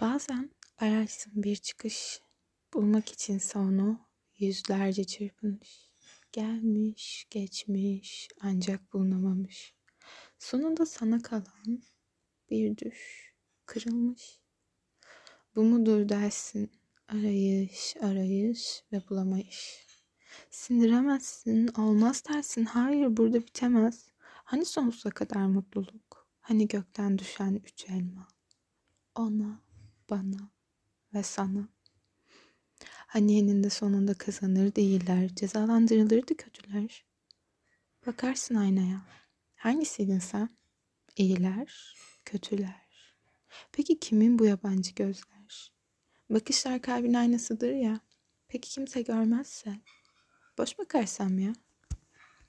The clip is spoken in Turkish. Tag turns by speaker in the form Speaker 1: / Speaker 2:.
Speaker 1: Bazen ararsın bir çıkış, bulmak içinse onu yüzlerce çırpınış. Gelmiş, geçmiş, ancak bulunamamış. Sonunda sana kalan bir düş, kırılmış. Bu mudur dersin, arayış, arayış ve bulamayış. Sindiremezsin, olmaz dersin, hayır burada bitemez. Hani sonsuza kadar mutluluk, hani gökten düşen üç elma. Ona, bana ve sana. Hani eninde sonunda kazanır değiller, cezalandırılırdı kötüler. Bakarsın aynaya. Hangisiydin sen? İyiler, kötüler. Peki kimin bu yabancı gözler? Bakışlar kalbin aynasıdır ya. Peki kimse görmezse? Boş bakarsam ya.